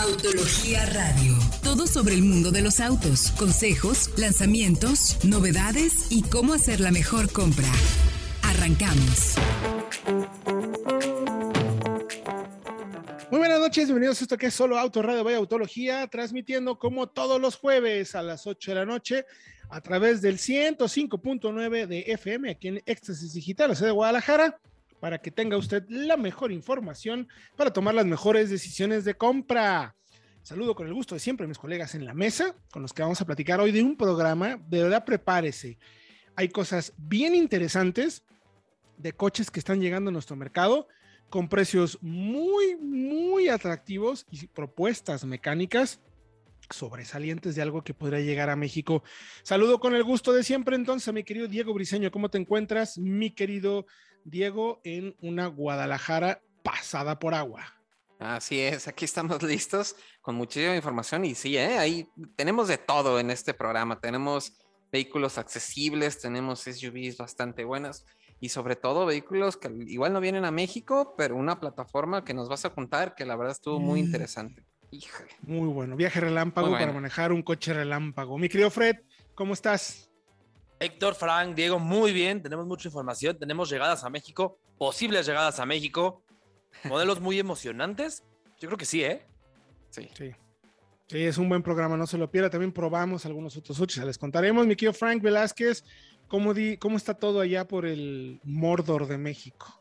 Autología Radio. Todo sobre el mundo de los autos, consejos, lanzamientos, novedades y cómo hacer la mejor compra. Arrancamos. Muy buenas noches, bienvenidos a esto que es Solo Auto Radio Vaya Autología, transmitiendo como todos los jueves a las 8 de la noche a través del 105.9 de FM aquí en Éxtasis Digital, la sede de Guadalajara para que tenga usted la mejor información para tomar las mejores decisiones de compra. Saludo con el gusto de siempre a mis colegas en la mesa, con los que vamos a platicar hoy de un programa. De verdad, prepárese. Hay cosas bien interesantes de coches que están llegando a nuestro mercado con precios muy, muy atractivos y propuestas mecánicas sobresalientes de algo que podría llegar a México. Saludo con el gusto de siempre entonces mi querido Diego Briseño. ¿Cómo te encuentras, mi querido Diego, en una Guadalajara pasada por agua? Así es, aquí estamos listos con muchísima información y sí, ¿eh? ahí tenemos de todo en este programa. Tenemos vehículos accesibles, tenemos SUVs bastante buenas y sobre todo vehículos que igual no vienen a México, pero una plataforma que nos vas a contar que la verdad estuvo muy mm. interesante. Híjole. Muy bueno. Viaje relámpago para manejar un coche relámpago. Mi querido Fred, ¿cómo estás? Héctor, Frank, Diego, muy bien. Tenemos mucha información. Tenemos llegadas a México, posibles llegadas a México, modelos muy emocionantes. Yo creo que sí, ¿eh? Sí. Sí. Sí, es un buen programa, no se lo pierda. También probamos algunos otros coches, les contaremos. Mi querido Frank Velázquez, ¿cómo, di, ¿cómo está todo allá por el Mordor de México?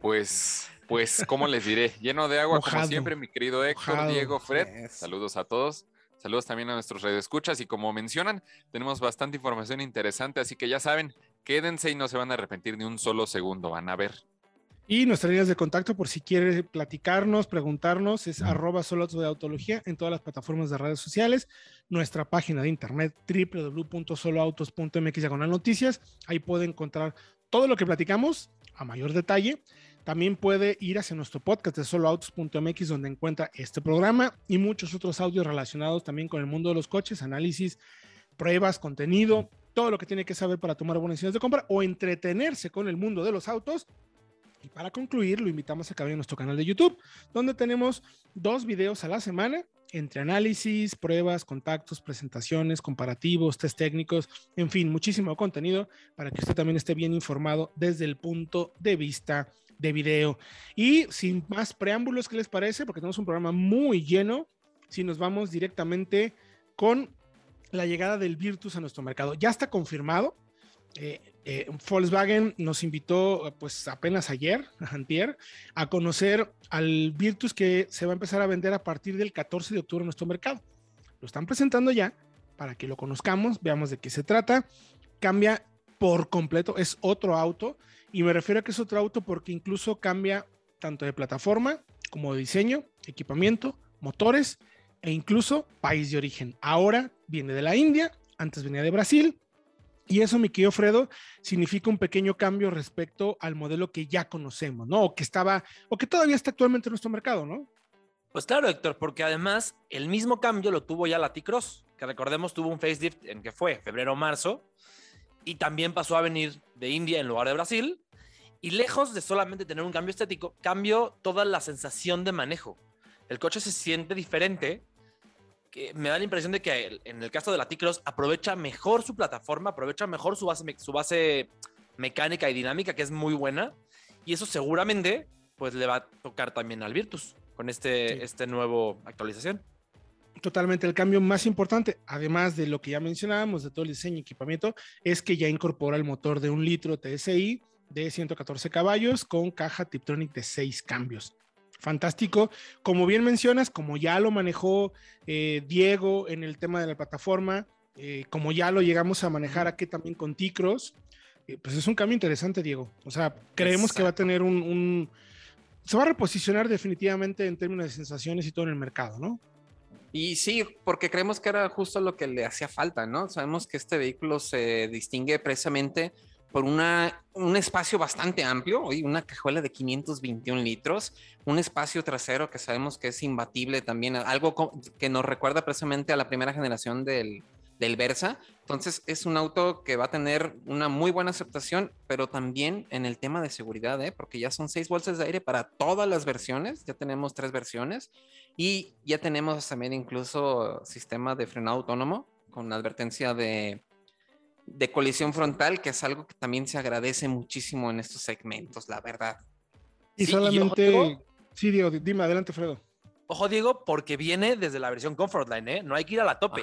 Pues pues, ¿cómo les diré? Lleno de agua, como siempre, mi querido Héctor, Diego, Fred. Saludos a todos. Saludos también a nuestros radioescuchas. Y como mencionan, tenemos bastante información interesante, así que ya saben, quédense y no se van a arrepentir ni un solo segundo. Van a ver. Y nuestras líneas de contacto, por si quiere platicarnos, preguntarnos, es arroba solo de autología en todas las plataformas de redes sociales. Nuestra página de internet www.soloautos.mx con noticias. Ahí puede encontrar todo lo que platicamos a mayor detalle. También puede ir hacia nuestro podcast de soloautos.mx donde encuentra este programa y muchos otros audios relacionados también con el mundo de los coches, análisis, pruebas, contenido, todo lo que tiene que saber para tomar buenas decisiones de compra o entretenerse con el mundo de los autos. Y para concluir, lo invitamos a que a nuestro canal de YouTube, donde tenemos dos videos a la semana entre análisis, pruebas, contactos, presentaciones, comparativos, test técnicos, en fin, muchísimo contenido para que usted también esté bien informado desde el punto de vista de video. Y sin más preámbulos, ¿qué les parece? Porque tenemos un programa muy lleno. Si nos vamos directamente con la llegada del Virtus a nuestro mercado. Ya está confirmado. Eh, eh, Volkswagen nos invitó pues apenas ayer, antier, a conocer al Virtus que se va a empezar a vender a partir del 14 de octubre en nuestro mercado. Lo están presentando ya para que lo conozcamos, veamos de qué se trata. Cambia por completo, es otro auto y me refiero a que es otro auto porque incluso cambia tanto de plataforma como de diseño, equipamiento, motores e incluso país de origen. Ahora viene de la India, antes venía de Brasil. Y eso, mi querido Fredo, significa un pequeño cambio respecto al modelo que ya conocemos, ¿no? O que estaba, o que todavía está actualmente en nuestro mercado, ¿no? Pues claro, Héctor, porque además el mismo cambio lo tuvo ya la T-Cross, que recordemos tuvo un facelift en que fue febrero marzo, y también pasó a venir de India en lugar de Brasil, y lejos de solamente tener un cambio estético, cambio toda la sensación de manejo. El coche se siente diferente. Que me da la impresión de que en el caso de la T-Cross aprovecha mejor su plataforma, aprovecha mejor su base, su base mecánica y dinámica, que es muy buena. Y eso seguramente pues le va a tocar también al Virtus con este, este nuevo actualización. Totalmente, el cambio más importante, además de lo que ya mencionábamos, de todo el diseño y equipamiento, es que ya incorpora el motor de un litro TSI de 114 caballos con caja Tiptronic de 6 cambios. Fantástico. Como bien mencionas, como ya lo manejó eh, Diego en el tema de la plataforma, eh, como ya lo llegamos a manejar aquí también con Ticros, eh, pues es un cambio interesante, Diego. O sea, creemos que va a tener un, un, Se va a reposicionar definitivamente en términos de sensaciones y todo en el mercado, ¿no? Y sí, porque creemos que era justo lo que le hacía falta, ¿no? Sabemos que este vehículo se distingue precisamente por una, un espacio bastante amplio, una cajuela de 521 litros, un espacio trasero que sabemos que es imbatible también, algo que nos recuerda precisamente a la primera generación del, del Versa. Entonces es un auto que va a tener una muy buena aceptación, pero también en el tema de seguridad, ¿eh? porque ya son seis bolsas de aire para todas las versiones, ya tenemos tres versiones y ya tenemos también incluso sistema de frenado autónomo con advertencia de, de colisión frontal, que es algo que también se agradece muchísimo en estos segmentos, la verdad. Y solamente... sí, Diego, dime, adelante, Fredo. Ojo, Diego, porque viene desde la versión Comfort Line, ¿eh? No hay que ir a la tope.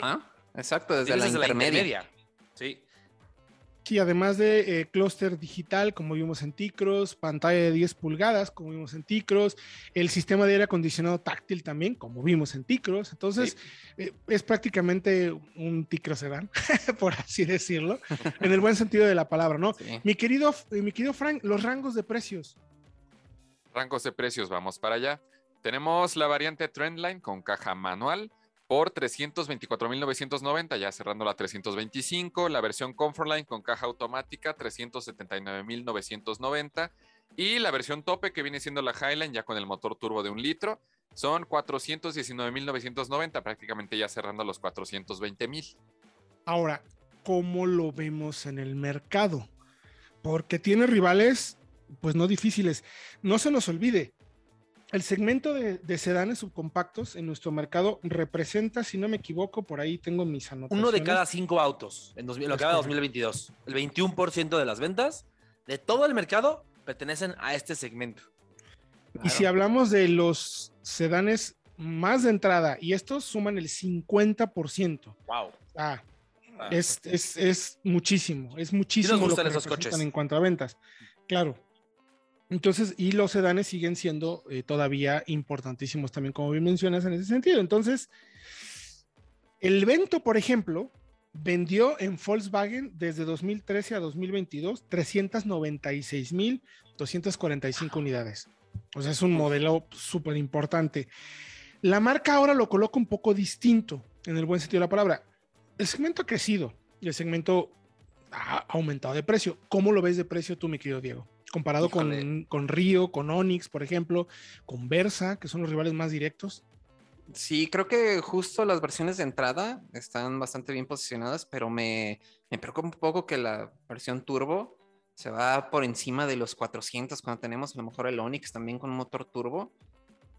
exacto, desde, la, intermedia. Sí. Sí, además de eh, clúster digital, como vimos en Ticros, pantalla de 10 pulgadas, como vimos en Ticros, el sistema de aire acondicionado táctil también, como vimos en Ticros. Entonces, eh, es prácticamente un Ticro sedán, por así decirlo, en el buen sentido de la palabra, ¿no? Mi, querido, mi querido Frank, los rangos de precios. Rangos de precios, vamos para allá. Tenemos la variante Trendline con caja manual por 324.990, ya cerrando la 325. La versión Comfortline con caja automática, 379.990. Y la versión tope que viene siendo la Highline, ya con el motor turbo de un litro, son 419.990, prácticamente ya cerrando los 420.000. Ahora, ¿cómo lo vemos en el mercado? Porque tiene rivales, pues no difíciles. No se nos olvide, el segmento de, sedanes subcompactos en nuestro mercado representa, si no me equivoco, por ahí tengo mis anotaciones. Uno de cada cinco autos en, lo que va 2022. El 21% de las ventas de todo el mercado pertenecen a este segmento. Y si hablamos de los sedanes más de entrada, y estos suman el 50%. Wow. Ah, es, es, muchísimo, es muchísimo lo que esos coches? en cuanto a ventas. Claro, entonces, y los sedanes siguen siendo eh, todavía importantísimos también, como bien mencionas en ese sentido. Entonces, el Vento, por ejemplo, vendió en Volkswagen desde 2013 a 2022 396.245 unidades. O sea, es un modelo súper importante. La marca ahora lo coloca un poco distinto, en el buen sentido de la palabra. El segmento ha crecido y el segmento ha aumentado de precio. ¿Cómo lo ves de precio tú, mi querido Diego? Comparado con, con, Río, con Onix, por ejemplo, con Versa, que son los rivales más directos. Sí, creo que justo las versiones de entrada están bastante bien posicionadas, pero me, me preocupa un poco que la versión turbo se va por encima de los 400 cuando tenemos a lo mejor el Onix también con motor turbo,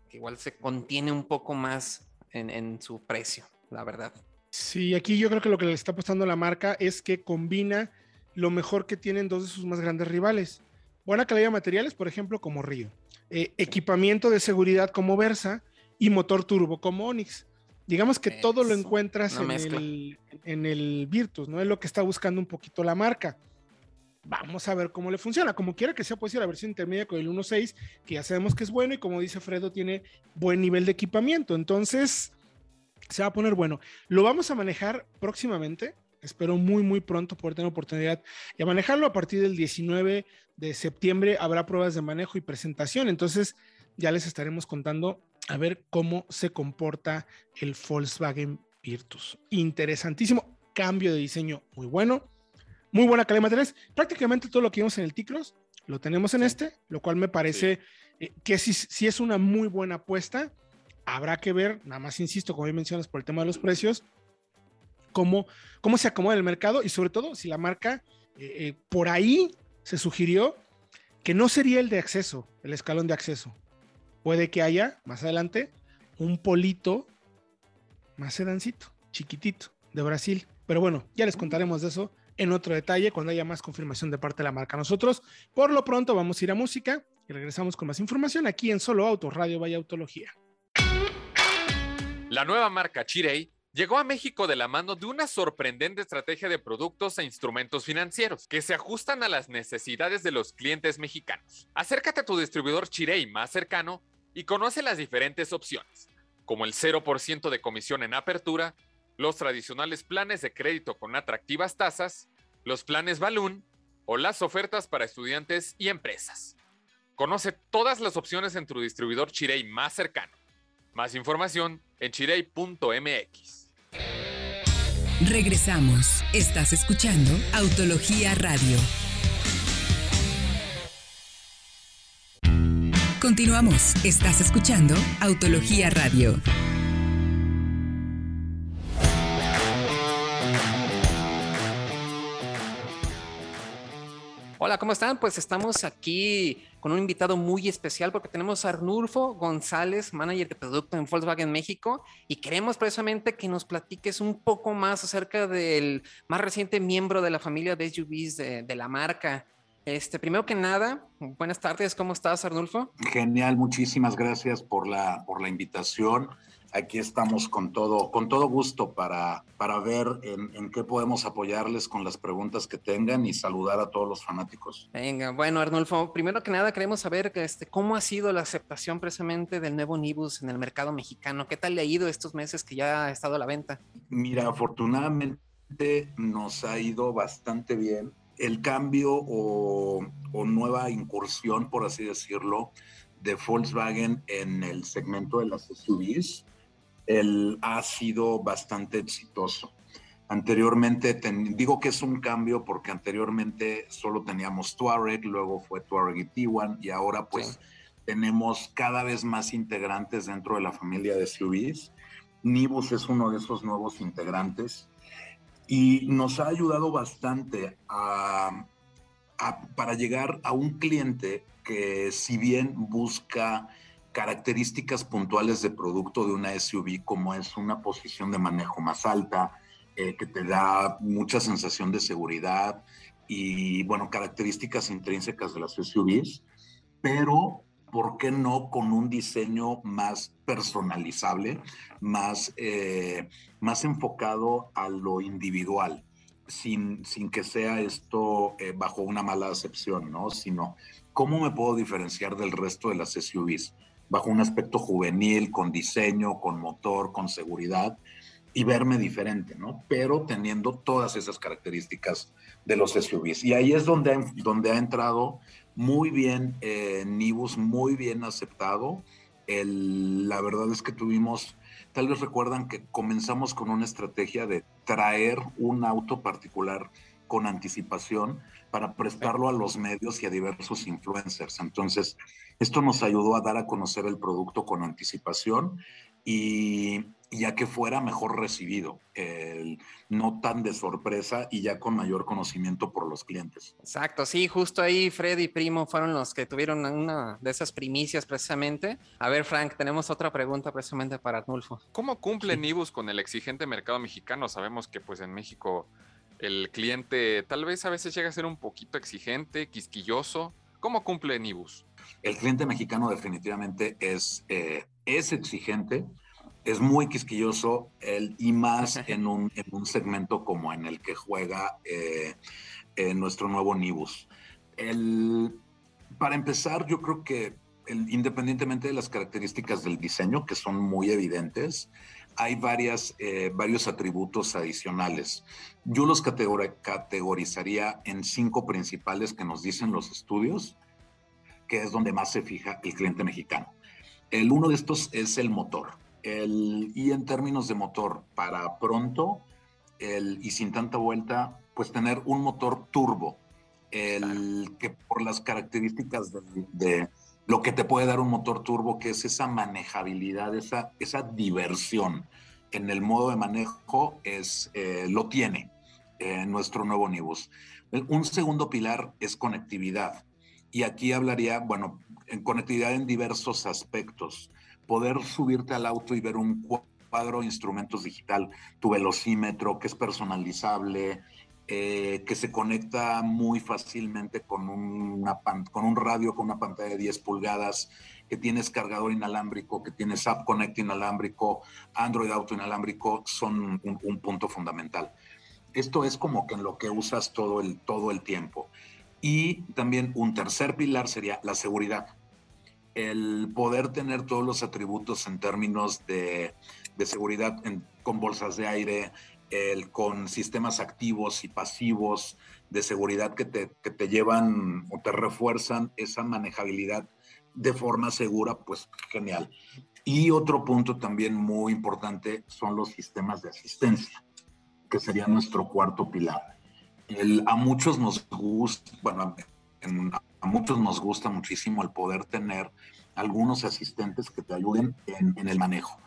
que igual se contiene un poco más en, en su precio, la verdad. Sí, aquí yo creo que lo que le está apostando la marca es que combina lo mejor que tienen dos de sus más grandes rivales, buena calidad de materiales, por ejemplo, como Río, eh, equipamiento de seguridad como Versa y motor turbo como Onix. Digamos que todo lo encuentras en el, en el, Virtus, ¿no? Es lo que está buscando un poquito la marca. Vamos a ver cómo le funciona. Como quiera que sea, puede ser la versión intermedia con el 1.6, que ya sabemos que es bueno y como dice Fredo, tiene buen nivel de equipamiento. Entonces, se va a poner bueno. Lo vamos a manejar próximamente espero muy, muy pronto poder tener oportunidad de manejarlo. A partir del 19 de septiembre habrá pruebas de manejo y presentación. Entonces ya les estaremos contando a ver cómo se comporta el Volkswagen Virtus. Interesantísimo. Cambio de diseño muy bueno. Muy buena calidad de materiales. Prácticamente todo lo que vimos en el Ticlos lo tenemos en este, lo cual me parece eh, que si, si es una muy buena apuesta. Habrá que ver, nada más insisto, como bien mencionas, por el tema de los precios, cómo, cómo se acomoda el mercado y sobre todo si la marca eh, eh, por ahí se sugirió que no sería el de acceso, el escalón de acceso. Puede que haya más adelante un polito más sedancito, chiquitito, de Brasil. Pero bueno, ya les contaremos de eso en otro detalle cuando haya más confirmación de parte de la marca. Nosotros, por lo pronto, vamos a ir a música y regresamos con más información aquí en Solo Auto, Radio Vaya Autología. La nueva marca Chirey llegó a México de la mano de una sorprendente estrategia de productos e instrumentos financieros que se ajustan a las necesidades de los clientes mexicanos. Acércate a tu distribuidor Chirey más cercano y conoce las diferentes opciones, como el 0% de comisión en apertura, los tradicionales planes de crédito con atractivas tasas, los planes Balloon o las ofertas para estudiantes y empresas. Conoce todas las opciones en tu distribuidor Chirey más cercano. Más información en chirey.mx. Regresamos. Estás escuchando Autología Radio. Continuamos. Estás escuchando Autología Radio. Hola, ¿cómo están? Pues estamos aquí con un invitado muy especial porque tenemos a Arnulfo González, manager de producto en Volkswagen México, y queremos precisamente que nos platiques un poco más acerca del más reciente miembro de la familia de SUVs de, la marca. Este, primero que nada, buenas tardes, ¿cómo estás, Arnulfo? Genial, muchísimas gracias por la, por la invitación aquí estamos con todo, con todo gusto para, para ver en, qué podemos apoyarles con las preguntas que tengan y saludar a todos los fanáticos. Venga, bueno, Arnulfo, primero que nada queremos saber este, cómo ha sido la aceptación precisamente del nuevo Nibus en el mercado mexicano. ¿Qué tal le ha ido estos meses que ya ha estado a la venta? Mira, afortunadamente nos ha ido bastante bien. El cambio o, o nueva incursión, por así decirlo, de Volkswagen en el segmento de las SUVs él ha sido bastante exitoso. Anteriormente, digo que es un cambio porque anteriormente solo teníamos Touareg, luego fue Touareg y Tiguan y ahora pues tenemos cada vez más integrantes dentro de la familia de SUVs. Nibus es uno de esos nuevos integrantes y nos ha ayudado bastante para llegar a un cliente que si bien busca características puntuales de producto de una SUV, como es una posición de manejo más alta, eh, que te da mucha sensación de seguridad y, bueno, características intrínsecas de las SUVs, pero, ¿por qué no con un diseño más personalizable, más, eh, más enfocado a lo individual? Sin, sin que sea esto eh, bajo una mala acepción, ¿no? Sino, ¿cómo me puedo diferenciar del resto de las SUVs? Bajo un aspecto juvenil, con diseño, con motor, con seguridad y verme diferente, ¿no? Pero teniendo todas esas características de los SUVs. Y ahí es donde donde ha entrado muy bien eh, Nibus, muy bien aceptado. El, la verdad es que tuvimos, tal vez recuerdan que comenzamos con una estrategia de traer un auto particular con anticipación para prestarlo a los medios y a diversos influencers. Entonces, esto nos ayudó a dar a conocer el producto con anticipación y ya que fuera mejor recibido, no tan de sorpresa y ya con mayor conocimiento por los clientes. Exacto, sí, justo ahí Fred y Primo fueron los que tuvieron una de esas primicias precisamente. A ver, Frank, tenemos otra pregunta precisamente para Arnulfo. ¿Cómo cumple Nibus con el exigente mercado mexicano? Sabemos que pues en México el cliente tal vez a veces llega a ser un poquito exigente, quisquilloso. ¿Cómo cumple Nibus? El cliente mexicano definitivamente es, eh, es exigente, es muy quisquilloso el, y más en un, en un, segmento como en el que juega eh, nuestro nuevo Nibus. El, para empezar, yo creo que independientemente de las características del diseño, que son muy evidentes, hay varias, eh, varios atributos adicionales. Yo los categorizaría en cinco principales que nos dicen los estudios, que es donde más se fija el cliente mexicano. El uno de estos es el motor. El, y en términos de motor, para pronto el, y sin tanta vuelta, pues tener un motor turbo, el que por las características de lo que te puede dar un motor turbo, que es esa manejabilidad, esa, esa diversión en el modo de manejo, es, eh, lo tiene en nuestro nuevo Nibus. Un segundo pilar es conectividad. Y aquí hablaría, bueno, en conectividad en diversos aspectos. Poder subirte al auto y ver un cuadro de instrumentos digital, tu velocímetro, que es personalizable, eh, que se conecta muy fácilmente con, una, con un radio, con una pantalla de 10 pulgadas, que tienes cargador inalámbrico, que tienes App Connect inalámbrico, Android Auto inalámbrico, son un, punto fundamental. Esto es como que en lo que usas todo el, todo el tiempo. Y también un tercer pilar sería la seguridad. El poder tener todos los atributos en términos de, de seguridad con bolsas de aire, con sistemas activos y pasivos de seguridad que te, que te llevan o te refuerzan esa manejabilidad de forma segura, pues genial. Y otro punto también muy importante son los sistemas de asistencia, que sería nuestro cuarto pilar. El, a muchos nos gusta, bueno, a muchos nos gusta muchísimo el poder tener algunos asistentes que te ayuden en, en el manejo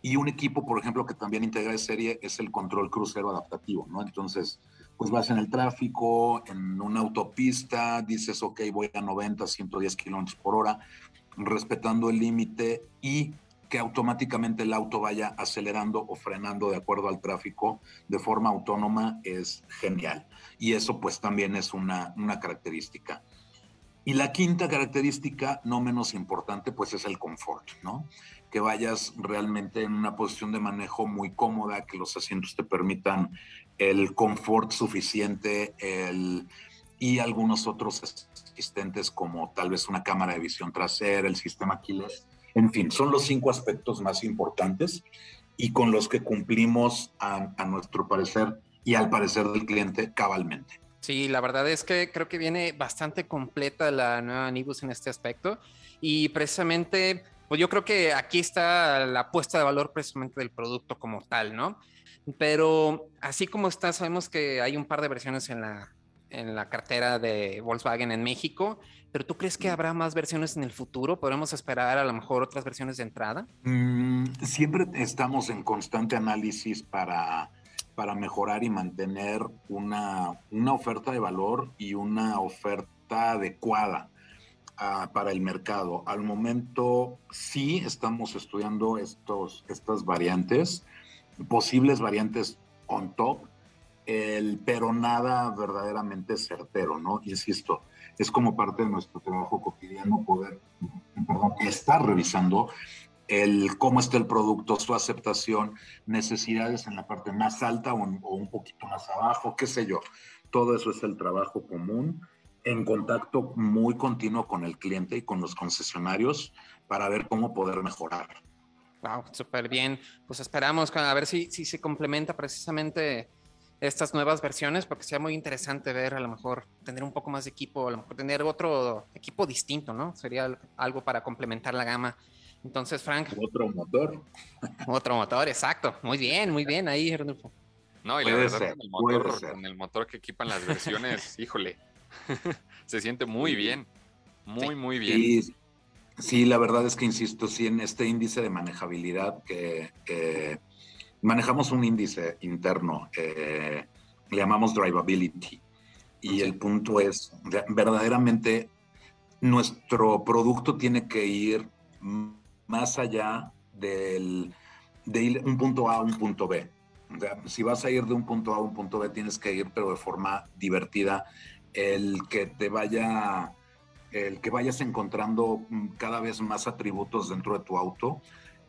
Y un equipo, por ejemplo, que también integra de serie es el control crucero adaptativo, ¿no? Entonces, pues vas en el tráfico, en una autopista, dices, ok, voy a 90, 110 kilómetros por hora, respetando el límite y que automáticamente el auto vaya acelerando o frenando de acuerdo al tráfico de forma autónoma es genial. Y eso pues también es una, una característica. Y la quinta característica, no menos importante, pues es el confort, ¿no? Que vayas realmente en una posición de manejo muy cómoda, que los asientos te permitan el confort suficiente el, y algunos otros asistentes como tal vez una cámara de visión trasera, el sistema keyless. En fin, son los cinco aspectos más importantes y con los que cumplimos a, a nuestro parecer y al parecer del cliente cabalmente. Sí, la verdad es que creo que viene bastante completa la nueva Nibus en este aspecto y precisamente, pues yo creo que aquí está la puesta de valor precisamente del producto como tal, ¿no? Pero así como está, sabemos que hay un par de versiones en la, en la cartera de Volkswagen en México, pero ¿tú crees que habrá más versiones en el futuro? ¿Podemos esperar a lo mejor otras versiones de entrada? Mm, siempre estamos en constante análisis para para mejorar y mantener una, una oferta de valor y una oferta adecuada uh, para el mercado. Al momento sí estamos estudiando estos, estas variantes, posibles variantes on top, el, pero nada verdaderamente certero, ¿no? Insisto, es como parte de nuestro trabajo cotidiano poder, estar revisando el cómo está el producto, su aceptación, necesidades en la parte más alta o, un poquito más abajo, qué sé yo. Todo eso es el trabajo común en contacto muy continuo con el cliente y con los concesionarios para ver cómo poder mejorar. Wow, súper bien. Pues esperamos a ver si, si se complementa precisamente estas nuevas versiones, porque sea muy interesante ver a lo mejor tener un poco más de equipo, a lo mejor tener otro equipo distinto, ¿no? Sería algo para complementar la gama. Entonces, Frank. Otro motor. Otro motor, exacto. Muy bien, muy bien ahí, No, y la verdad, con, el motor, con el motor que equipan las versiones, híjole, se siente muy bien. Muy, muy bien. Sí, la verdad es que insisto, sí, en este índice de manejabilidad que, manejamos un índice interno, eh, le llamamos drivability. Y el punto es, verdaderamente, nuestro producto tiene que ir más allá del, de ir un punto A a un punto B. si vas a ir de un punto A a un punto B, tienes que ir, pero de forma divertida. El que te vaya, el que vayas encontrando cada vez más atributos dentro de tu auto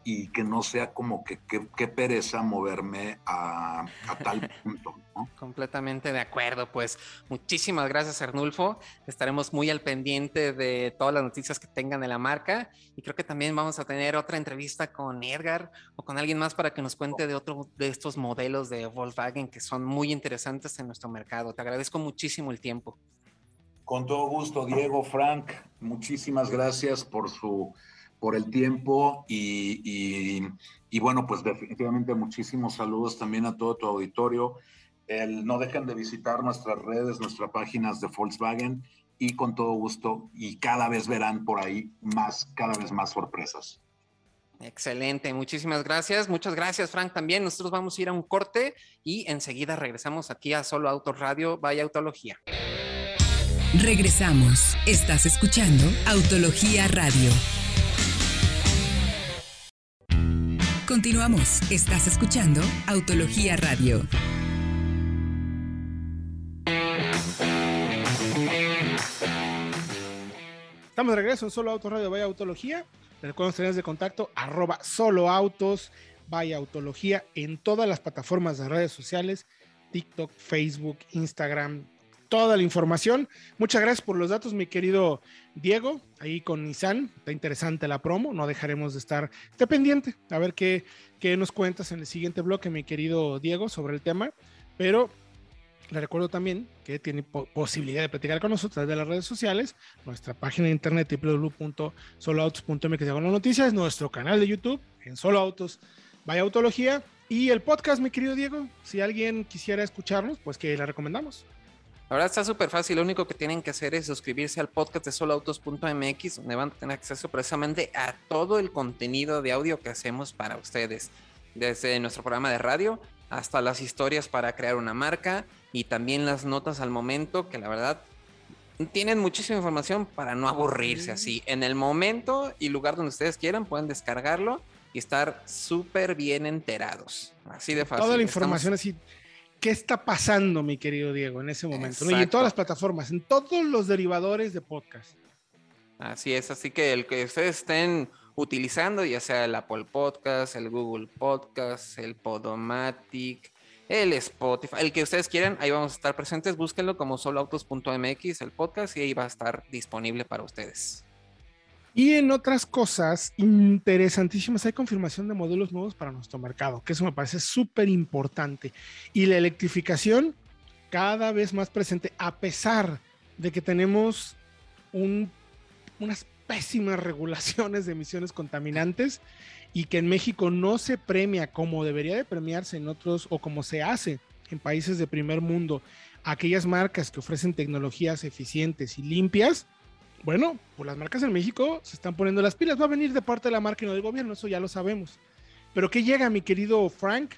y que no sea como que qué pereza moverme a, tal punto. Completamente de acuerdo, pues muchísimas gracias Arnulfo, estaremos muy al pendiente de todas las noticias que tengan de la marca y creo que también vamos a tener otra entrevista con Edgar o con alguien más para que nos cuente de otro de estos modelos de Volkswagen que son muy interesantes en nuestro mercado. Te agradezco muchísimo el tiempo. Con todo gusto, Diego, Frank, muchísimas gracias por su por el tiempo y, y, bueno, pues definitivamente muchísimos saludos también a todo tu auditorio. El, no dejen de visitar nuestras redes, nuestras páginas de Volkswagen y con todo gusto y cada vez verán por ahí más, cada vez más sorpresas. Excelente, muchísimas gracias. Muchas gracias, Frank, también. Nosotros vamos a ir a un corte y enseguida regresamos aquí a Solo Auto Radio, Vaya Autología. Regresamos. Estás escuchando Autología Radio. Continuamos. Estás escuchando Autología Radio. Estamos de regreso en Solo Autos Radio Vaya Autología. Recuerden tener de contacto arroba solo autos vaya autología en todas las plataformas de redes sociales, TikTok, Facebook, Instagram, toda la información. Muchas gracias por los datos, mi querido Diego, ahí con Nissan. Está interesante la promo, no dejaremos de estar esté pendiente a ver qué, qué nos cuentas en el siguiente bloque, mi querido Diego, sobre el tema. Pero le recuerdo también que tiene posibilidad de platicar con nosotros de las redes sociales, nuestra página de internet www.soloautos.mx de noticias, nuestro canal de YouTube en Solo Autos, Vaya Autología y el podcast, mi querido Diego. Si alguien quisiera escucharnos, pues que le recomendamos. La verdad está súper fácil. Lo único que tienen que hacer es suscribirse al podcast de soloautos.mx, donde van a tener acceso precisamente a todo el contenido de audio que hacemos para ustedes. Desde nuestro programa de radio hasta las historias para crear una marca y también las notas al momento, que la verdad tienen muchísima información para no aburrirse así. En el momento y lugar donde ustedes quieran, pueden descargarlo y estar súper bien enterados. Así de fácil. Toda la información así qué está pasando, mi querido Diego, en ese momento. Y en todas las plataformas, en todos los derivadores de podcast. Así es, así que el que ustedes estén utilizando, ya sea el Apple Podcast, el Google Podcast, el Podomatic, el Spotify, el que ustedes quieran, ahí vamos a estar presentes. Búsquenlo como soloautos.mx, el podcast, y ahí va a estar disponible para ustedes. Y en otras cosas interesantísimas, hay confirmación de modelos nuevos para nuestro mercado, que eso me parece súper importante. Y la electrificación cada vez más presente, a pesar de que tenemos unas pésimas regulaciones de emisiones contaminantes y que en México no se premia como debería de premiarse en otros o como se hace en países de primer mundo, aquellas marcas que ofrecen tecnologías eficientes y limpias bueno, pues las marcas en México se están poniendo las pilas. Va a venir de parte de la marca y no del gobierno, eso ya lo sabemos. Pero ¿qué llega, mi querido Frank?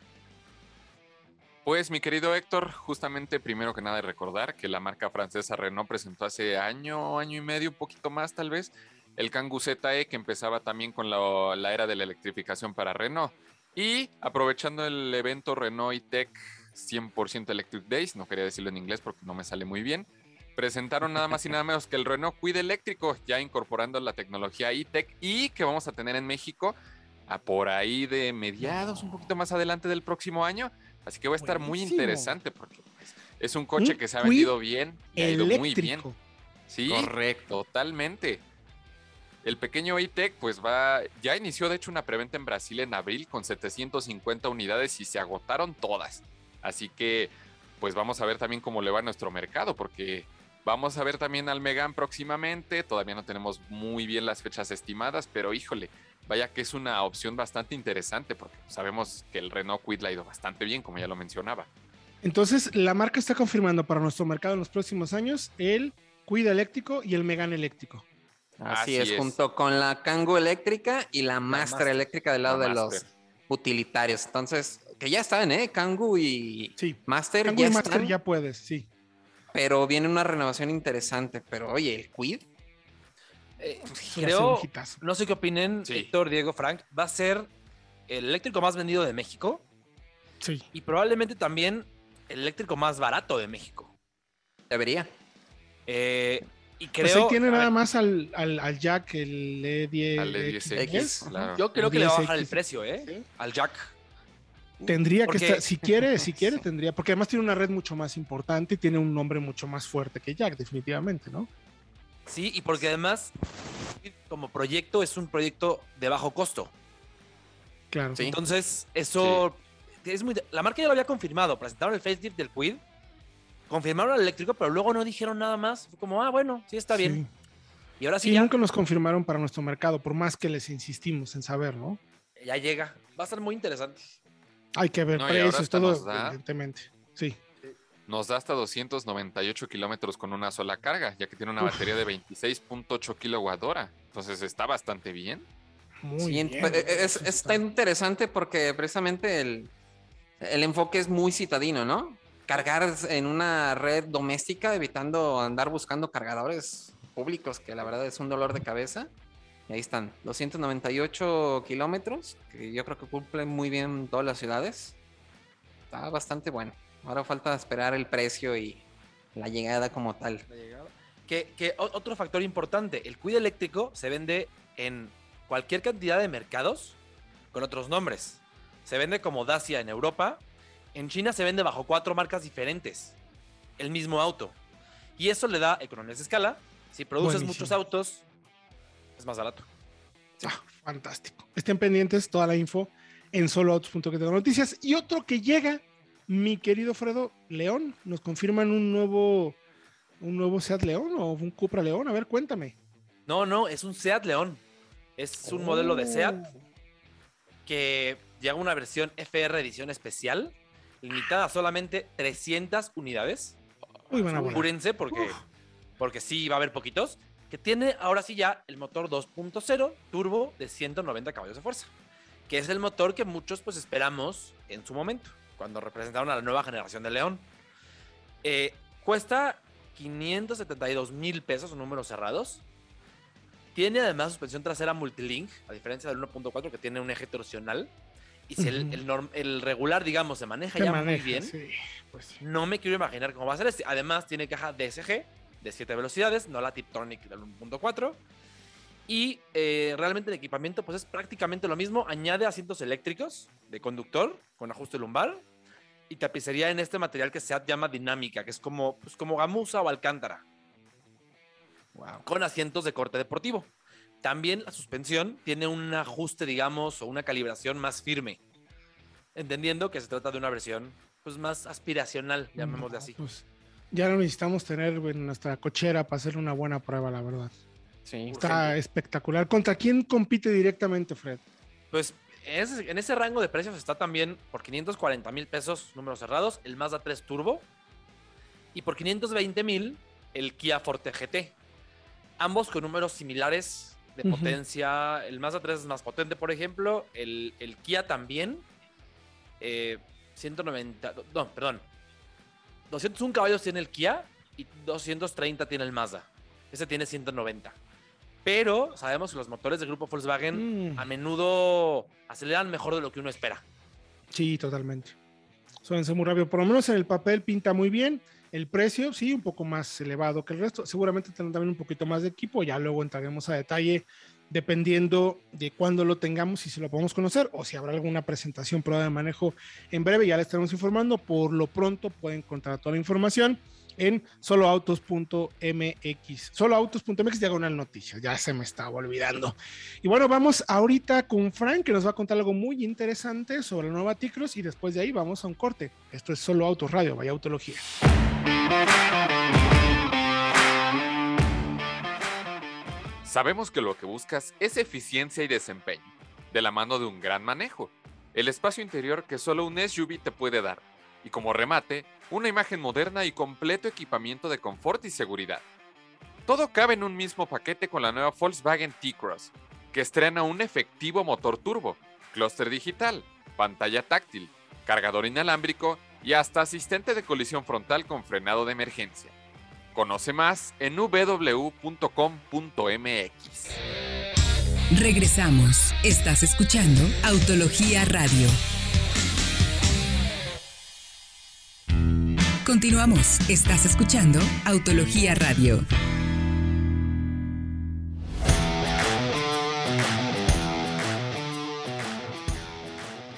Pues mi querido Héctor, justamente primero que nada recordar que la marca francesa Renault presentó hace año, año y medio, un poquito más tal vez, el Kangoo ZE que empezaba también con la, la era de la electrificación para Renault. Y aprovechando el evento Renault e-Tech 100% Electric Days, no quería decirlo en inglés porque no me sale muy bien, presentaron nada más y nada menos que el Renault Cuide eléctrico, ya incorporando la tecnología e-tech y que vamos a tener en México a por ahí de mediados, un poquito más adelante del próximo año. Así que va a estar muy interesante porque pues, es un coche que se ha vendido bien y ha ido muy bien. Sí, correcto, totalmente. El pequeño e-tech pues va, ya inició de hecho una preventa en Brasil en abril con 750 unidades y se agotaron todas. Así que pues vamos a ver también cómo le va a nuestro mercado porque Vamos a ver también al Megan próximamente. Todavía no tenemos muy bien las fechas estimadas, pero híjole, vaya que es una opción bastante interesante porque sabemos que el Renault Quid le ha ido bastante bien, como ya lo mencionaba. Entonces, la marca está confirmando para nuestro mercado en los próximos años el Quid eléctrico y el Megan eléctrico. Así, es, junto con la Kangoo eléctrica y la, Master, eléctrica del lado de los utilitarios. Entonces, que ya están, ¿eh? Kangoo y Master. Kangoo y Master ya puedes, sí pero viene una renovación interesante. Pero oye, el Quid. Eh, creo, no sé qué opinen, Héctor, Diego, Frank, va a ser el eléctrico más vendido de México. Sí. Y probablemente también el eléctrico más barato de México. Debería. Eh, y pues creo. tiene nada más al, al, Jack, el E10. Al E10X. Yo creo que le va a bajar el precio, ¿eh? Al Jack. Tendría que estar, si quiere, si quiere, tendría, porque además tiene una red mucho más importante y tiene un nombre mucho más fuerte que Jack, definitivamente, ¿no? Sí, y porque además, como proyecto, es un proyecto de bajo costo. Claro. Entonces, eso es muy. La marca ya lo había confirmado. Presentaron el facelift del Quid, confirmaron el eléctrico, pero luego no dijeron nada más. Fue como, ah, bueno, sí está bien. Y ahora sí. ya... nunca nos confirmaron para nuestro mercado, por más que les insistimos en saber, ¿no? Ya llega. Va a ser muy interesante. Hay que ver precios, todo, evidentemente. Sí. Nos da hasta 298 kilómetros con una sola carga, ya que tiene una batería de 26.8 kilowatt hora. Entonces está bastante bien. Muy bien. Es, está interesante porque precisamente el, el enfoque es muy citadino, ¿no? Cargar en una red doméstica, evitando andar buscando cargadores públicos, que la verdad es un dolor de cabeza ahí están, 298 kilómetros, que yo creo que cumplen muy bien todas las ciudades. Está bastante bueno. Ahora falta esperar el precio y la llegada como tal. Que, otro factor importante, el cuide eléctrico se vende en cualquier cantidad de mercados con otros nombres. Se vende como Dacia en Europa. En China se vende bajo cuatro marcas diferentes. El mismo auto. Y eso le da economías de escala. Si produces muchos autos, es más barato. Ah, fantástico. Estén pendientes, toda la info en soloautos.que noticias. Y otro que llega, mi querido Fredo León, nos confirman un nuevo, un nuevo Seat León o un Cupra León. A ver, cuéntame. No, no, es un Seat León. Es un modelo de Seat que llega una versión FR edición especial, limitada a solamente 300 unidades. Uy, van a Apúrense porque, porque sí va a haber poquitos. Que tiene ahora sí ya el motor 2.0 turbo de 190 caballos de fuerza. Que es el motor que muchos pues esperamos en su momento, cuando representaron a la nueva generación de León. Eh, cuesta 572 mil pesos, números cerrados. Tiene además suspensión trasera multilink, a diferencia del 1.4 que tiene un eje torsional. Y si el, regular, digamos, se maneja ya muy bien, pues no me quiero imaginar cómo va a ser este. Además, tiene caja DSG de 7 velocidades, no la Tiptronic del 1.4. Y eh, realmente el equipamiento pues es prácticamente lo mismo. Añade asientos eléctricos de conductor con ajuste lumbar y tapicería en este material que se llama dinámica, que es como, pues, como gamuza o alcántara. Con asientos de corte deportivo. También la suspensión tiene un ajuste, digamos, o una calibración más firme. Entendiendo que se trata de una versión pues más aspiracional, llamémosle así. Pues, ya no necesitamos tener en nuestra cochera para hacer una buena prueba, la verdad. Sí. Está espectacular. ¿Contra quién compite directamente, Fred? Pues en ese rango de precios está también por 540 mil pesos, números cerrados, el Mazda 3 Turbo. Y por 520 mil, el Kia Forte GT. Ambos con números similares de potencia. El Mazda 3 es más potente, por ejemplo. El, Kia también. 190. Eh, no, perdón. 201 caballos tiene el Kia y 230 tiene el Mazda. Ese tiene 190. Pero sabemos que los motores del grupo Volkswagen mm. a menudo aceleran mejor de lo que uno espera. Sí, totalmente. Suelen muy rápido. Por lo menos en el papel pinta muy bien. El precio, sí, un poco más elevado que el resto. Seguramente tendrán también un poquito más de equipo. Ya luego entraremos a detalle dependiendo de cuándo lo tengamos y si lo podemos conocer o si habrá alguna presentación, prueba de manejo en breve. Ya les estaremos informando. Por lo pronto pueden encontrar toda la información en soloautos.mx. Soloautos.mx diagonal noticias. Ya se me estaba olvidando. Y bueno, vamos ahorita con Frank que nos va a contar algo muy interesante sobre la nueva Ticros y después de ahí vamos a un corte. Esto es Solo Autos Radio, vaya autología. Sabemos que lo que buscas es eficiencia y desempeño, de la mano de un gran manejo, el espacio interior que solo un SUV te puede dar y como remate, una imagen moderna y completo equipamiento de confort y seguridad. Todo cabe en un mismo paquete con la nueva Volkswagen T-Cross, que estrena un efectivo motor turbo, clúster digital, pantalla táctil, cargador inalámbrico y hasta asistente de colisión frontal con frenado de emergencia. Conoce más en www.com.mx. Regresamos. Estás escuchando Autología Radio. Continuamos. Estás escuchando Autología Radio.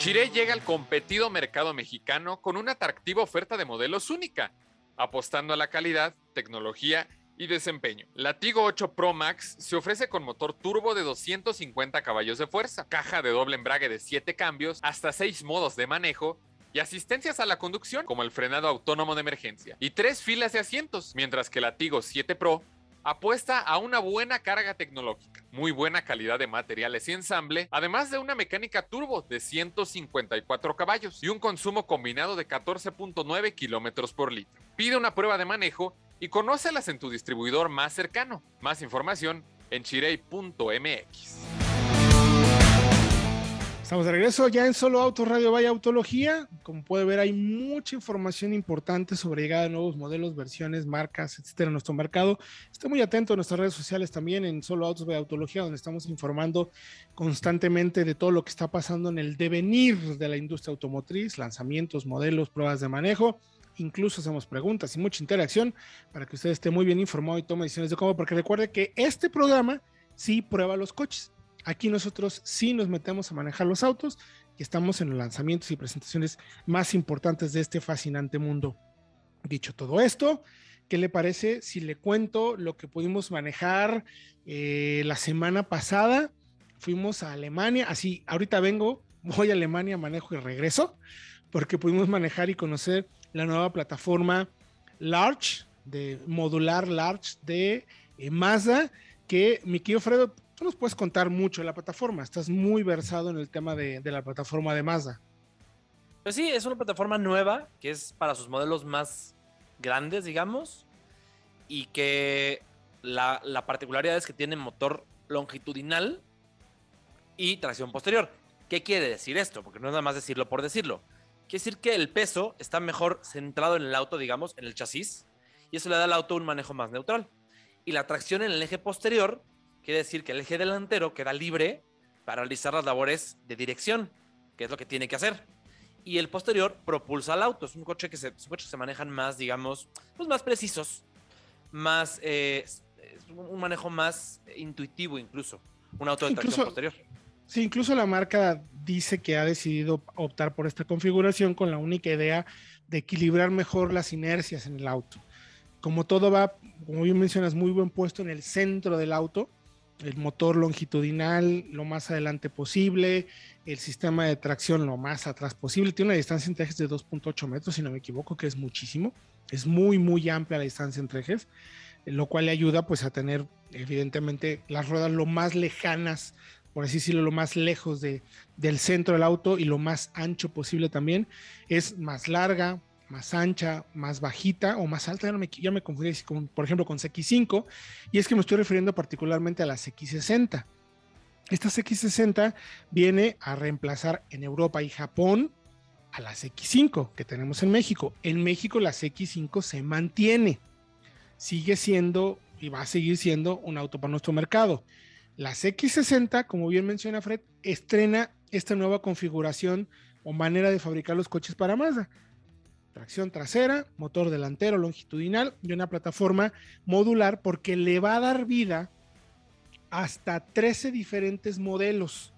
Chiré llega al competido mercado mexicano con una atractiva oferta de modelos única, apostando a la calidad, tecnología y desempeño. La Tigo 8 Pro Max se ofrece con motor turbo de 250 caballos de fuerza, caja de doble embrague de 7 cambios, hasta 6 modos de manejo y asistencias a la conducción, como el frenado autónomo de emergencia, y tres filas de asientos, mientras que la Tigo 7 Pro apuesta a una buena carga tecnológica, muy buena calidad de materiales y ensamble, además de una mecánica turbo de 154 caballos y un consumo combinado de 14.9 kilómetros por litro. Pide una prueba de manejo y conócelas en tu distribuidor más cercano. Más información en chirey.mx. Estamos de regreso ya en Solo Auto Radio Vaya Autología. Como puede ver, hay mucha información importante sobre llegada de nuevos modelos, versiones, marcas, etcétera, en nuestro mercado. Esté muy atento a nuestras redes sociales también en Solo Autos Vaya Autología, donde estamos informando constantemente de todo lo que está pasando en el devenir de la industria automotriz, lanzamientos, modelos, pruebas de manejo. Incluso hacemos preguntas y mucha interacción para que usted esté muy bien informado y tome decisiones de cómo, porque recuerde que este programa sí prueba los coches Aquí nosotros sí nos metemos a manejar los autos y estamos en los lanzamientos y presentaciones más importantes de este fascinante mundo. Dicho todo esto, ¿qué le parece si le cuento lo que pudimos manejar eh, la semana pasada? Fuimos a Alemania, así, ahorita vengo, voy a Alemania, manejo y regreso, porque pudimos manejar y conocer la nueva plataforma Large, de modular Large de eh, Mazda, que mi querido Fredo, tú nos puedes contar mucho de la plataforma. Estás muy versado en el tema de, la plataforma de Mazda. Pues sí, es una plataforma nueva que es para sus modelos más grandes, digamos, y que la, la particularidad es que tiene motor longitudinal y tracción posterior. ¿Qué quiere decir esto? Porque no es nada más decirlo por decirlo. Quiere decir que el peso está mejor centrado en el auto, digamos, en el chasis, y eso le da al auto un manejo más neutral. Y la tracción en el eje posterior quiere decir que el eje delantero queda libre para realizar las labores de dirección, que es lo que tiene que hacer. Y el posterior propulsa al auto. Es un coche que se, se manejan más, digamos, pues más precisos, más, eh, un manejo más intuitivo incluso. Un auto de tracción posterior. Sí, incluso la marca dice que ha decidido optar por esta configuración con la única idea de equilibrar mejor las inercias en el auto. Como todo va, como bien mencionas, muy buen puesto en el centro del auto, el motor longitudinal lo más adelante posible, el sistema de tracción lo más atrás posible. Tiene una distancia entre ejes de 2.8 metros, si no me equivoco, que es muchísimo. Es muy, muy amplia la distancia entre ejes, lo cual le ayuda pues a tener evidentemente las ruedas lo más lejanas por así decirlo, lo más lejos de, del centro del auto y lo más ancho posible también. Es más larga, más ancha, más bajita o más alta. Ya, me, ya me confundí, con, por ejemplo, con CX5. Y es que me estoy refiriendo particularmente a la CX60. Esta CX60 viene a reemplazar en Europa y Japón a la CX5 que tenemos en México. En México la CX5 se mantiene. Sigue siendo y va a seguir siendo un auto para nuestro mercado. La X60, como bien menciona Fred, estrena esta nueva configuración o manera de fabricar los coches para Mazda. Tracción trasera, motor delantero longitudinal y una plataforma modular porque le va a dar vida hasta 13 diferentes modelos,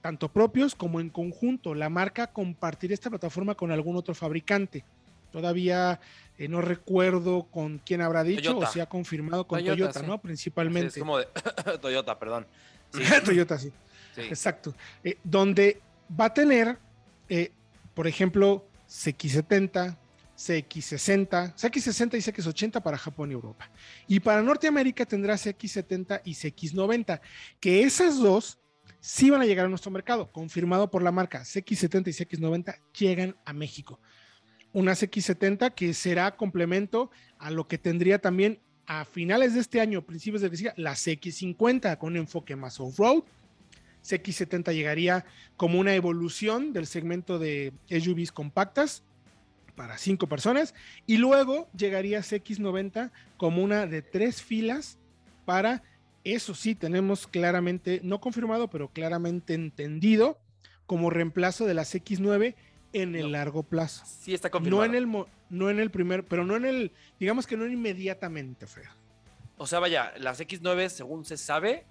tanto propios como en conjunto. La marca compartirá esta plataforma con algún otro fabricante. Todavía eh, no recuerdo con quién habrá dicho o si ha confirmado con Toyota, ¿no? Principalmente. es como de Toyota, perdón. Toyota, sí. Exacto. Eh, donde va a tener, eh, por ejemplo, CX70, CX60, CX60 y CX80 para Japón y Europa. Y para Norteamérica tendrá CX70 y CX90, que esas dos sí van a llegar a nuestro mercado, confirmado por la marca. CX70 y CX90 llegan a México una X70 que será complemento a lo que tendría también a finales de este año, principios de la CX50 con un enfoque más off-road. CX70 llegaría como una evolución del segmento de SUVs compactas para cinco personas y luego llegaría CX90 como una de tres filas para, eso sí, tenemos claramente, no confirmado, pero claramente entendido como reemplazo de las X9 en el largo plazo. Sí está confirmado. No en el no en el primer, pero no en el, digamos que no inmediatamente, Fred. O sea, vaya, las X9 según se sabe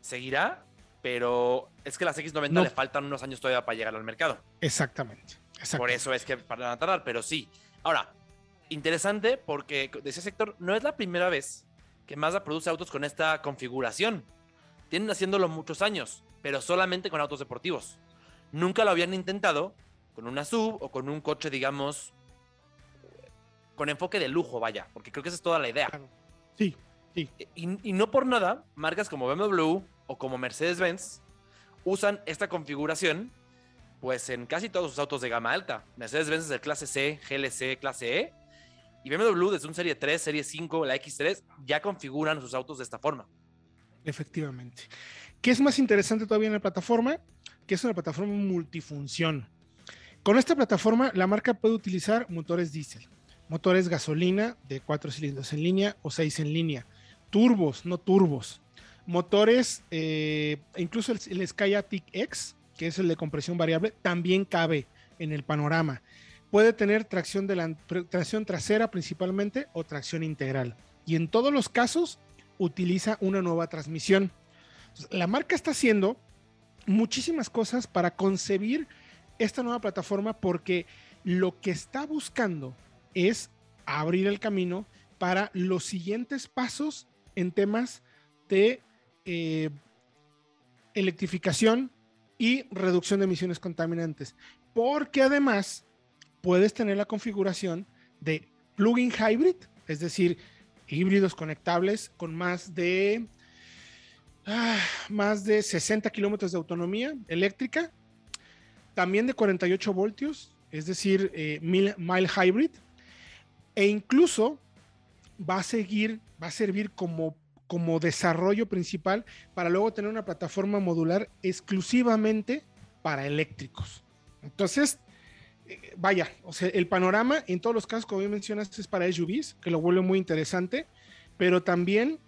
seguirá, pero es que las X90 le faltan unos años todavía para llegar al mercado. Exactamente, Por eso es que para tardar, pero sí. Ahora, interesante porque de ese sector no es la primera vez que Mazda produce autos con esta configuración. Tienen haciéndolo muchos años, pero solamente con autos deportivos. Nunca lo habían intentado con una sub o con un coche, digamos, con enfoque de lujo, vaya, porque creo que esa es toda la idea. Sí, sí. Y, no por nada, marcas como BMW o como Mercedes-Benz usan esta configuración pues en casi todos sus autos de gama alta. Mercedes-Benz es el clase C, GLC, clase E. Y BMW desde un Serie 3, Serie 5, la X3, ya configuran sus autos de esta forma. Efectivamente. ¿Qué es más interesante todavía en la plataforma? Que es una plataforma multifunción. Con esta plataforma, la marca puede utilizar motores diésel, motores gasolina de cuatro cilindros en línea o seis en línea, turbos, no turbos, motores, eh, incluso el, el Skyactiv X, que es el de compresión variable, también cabe en el panorama. Puede tener tracción, de tracción trasera principalmente o tracción integral. Y en todos los casos utiliza una nueva transmisión. La marca está haciendo muchísimas cosas para concebir esta nueva plataforma porque lo que está buscando es abrir el camino para los siguientes pasos en temas de eh, electrificación y reducción de emisiones contaminantes. Porque además puedes tener la configuración de plug-in hybrid, es decir, híbridos conectables con más de, ah, más de 60 kilómetros de autonomía eléctrica también de 48 voltios, es decir, eh, mile, hybrid. e incluso va a seguir, va a servir como, como desarrollo principal para luego tener una plataforma modular exclusivamente para eléctricos. Entonces, eh, vaya, o sea, el panorama en todos los casos, como bien mencionaste, es para SUVs, que lo vuelve muy interesante, pero también,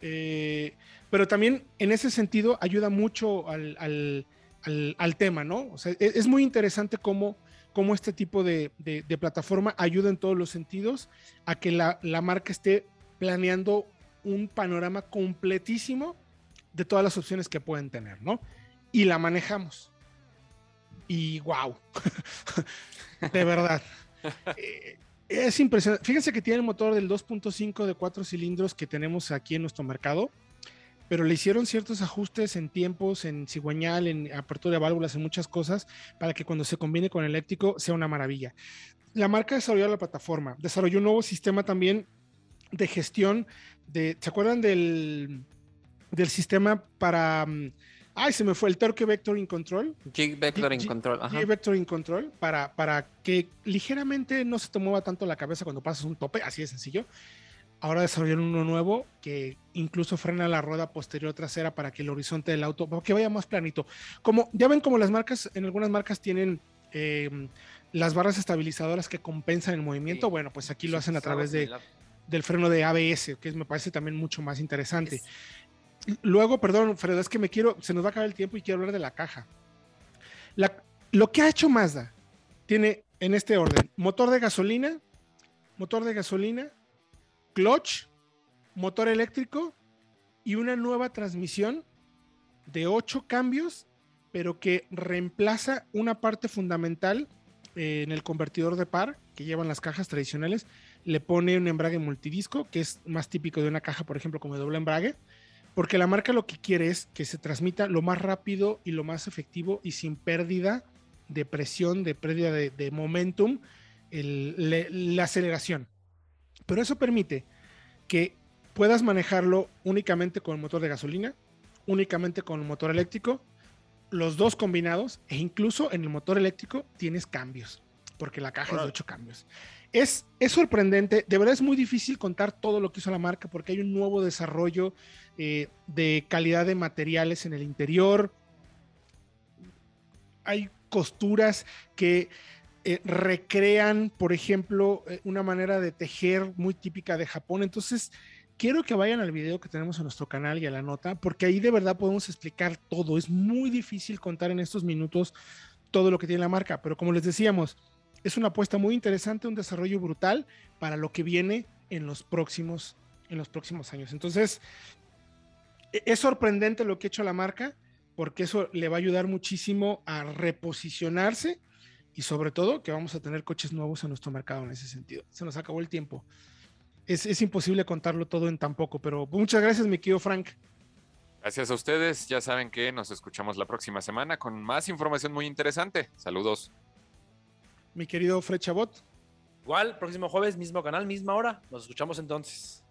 eh, pero también en ese sentido ayuda mucho al, al, tema, ¿no? O sea, es, es muy interesante cómo cómo este tipo de, plataforma ayuda en todos los sentidos a que la, marca esté planeando un panorama completísimo de todas las opciones que pueden tener, ¿no? Y la manejamos. Y wow, de verdad. Eh, es impresionante. Fíjense que tiene el motor del 2.5 de 4 cilindros que tenemos aquí en nuestro mercado pero le hicieron ciertos ajustes en tiempos, en cigüeñal, en apertura de válvulas, en muchas cosas, para que cuando se combine con eléctrico sea una maravilla. La marca desarrolló la plataforma, desarrolló un nuevo sistema también de gestión de, ¿se acuerdan del, del sistema para... Mm, ay, se me fue el Torque Vectoring Control. Jig Vectoring Control. Jig Vectoring Control para, para que ligeramente no se te mueva tanto la cabeza cuando pasas un tope, así de sencillo ahora desarrollaron uno nuevo que incluso frena la rueda posterior trasera para que el horizonte del auto, que vaya más planito. Como ya ven, como las marcas, en algunas marcas tienen em, las barras estabilizadoras que compensan el movimiento, bueno, pues aquí lo hacen a través de, del freno de ABS, que me parece también mucho más interesante. Luego, perdón, Fredo, es que me quiero, se nos va a acabar el tiempo y quiero hablar de la caja. lo que ha hecho Mazda tiene en este orden, motor de gasolina, motor de gasolina, clutch, motor eléctrico y una nueva transmisión de ocho cambios, pero que reemplaza una parte fundamental eh, en el convertidor de par que llevan las cajas tradicionales. Le pone un embrague multidisco, que es más típico de una caja, por ejemplo, como de doble embrague, porque la marca lo que quiere es que se transmita lo más rápido y lo más efectivo y sin pérdida de presión, de pérdida de, momentum, la aceleración. Pero eso permite que puedas manejarlo únicamente con el motor de gasolina, únicamente con el motor eléctrico, los dos combinados, e incluso en el motor eléctrico tienes cambios, porque la caja es de ocho cambios. Es, sorprendente, de verdad es muy difícil contar todo lo que hizo la marca porque hay un nuevo desarrollo eh, de calidad de materiales en el interior. Hay costuras que eh, recrean, por ejemplo, eh, una manera de tejer muy típica de Japón. Entonces, quiero que vayan al video que tenemos en nuestro canal y a la nota, porque ahí de verdad podemos explicar todo. Es muy difícil contar en estos minutos todo lo que tiene la marca, pero como les decíamos, es una apuesta muy interesante, un desarrollo brutal para lo que viene en los próximos, en los próximos años. Entonces, e-, es sorprendente lo que ha hecho la marca, porque eso le va a ayudar muchísimo a reposicionarse y sobre todo que vamos a tener coches nuevos en nuestro mercado en ese sentido. Se nos acabó el tiempo. Es, es imposible contarlo todo en tan poco, pero muchas gracias, mi querido Frank. Gracias a ustedes. Ya saben que nos escuchamos la próxima semana con más información muy interesante. Saludos. Mi querido Fred Chabot. Igual, próximo jueves, mismo canal, misma hora. Nos escuchamos entonces.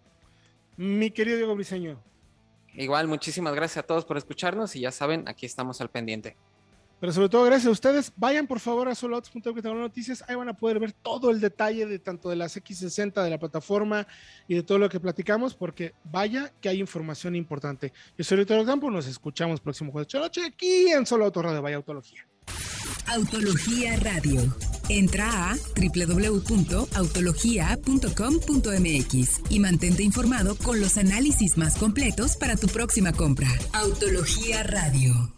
Mi querido Diego Briseño. Igual, muchísimas gracias a todos por escucharnos y ya saben, aquí estamos al pendiente. Pero sobre todo, gracias a ustedes. Vayan por favor a soloautos.com noticias. Ahí van a poder ver todo el detalle de tanto de las X60, de la plataforma y de todo lo que platicamos, porque vaya que hay información importante. Yo soy Víctor Campo, nos escuchamos próximo jueves de noche aquí en Solo Auto Radio. Vaya Autología. Autología Radio. Entra a www.autologia.com.mx y mantente informado con los análisis más completos para tu próxima compra. Autología Radio.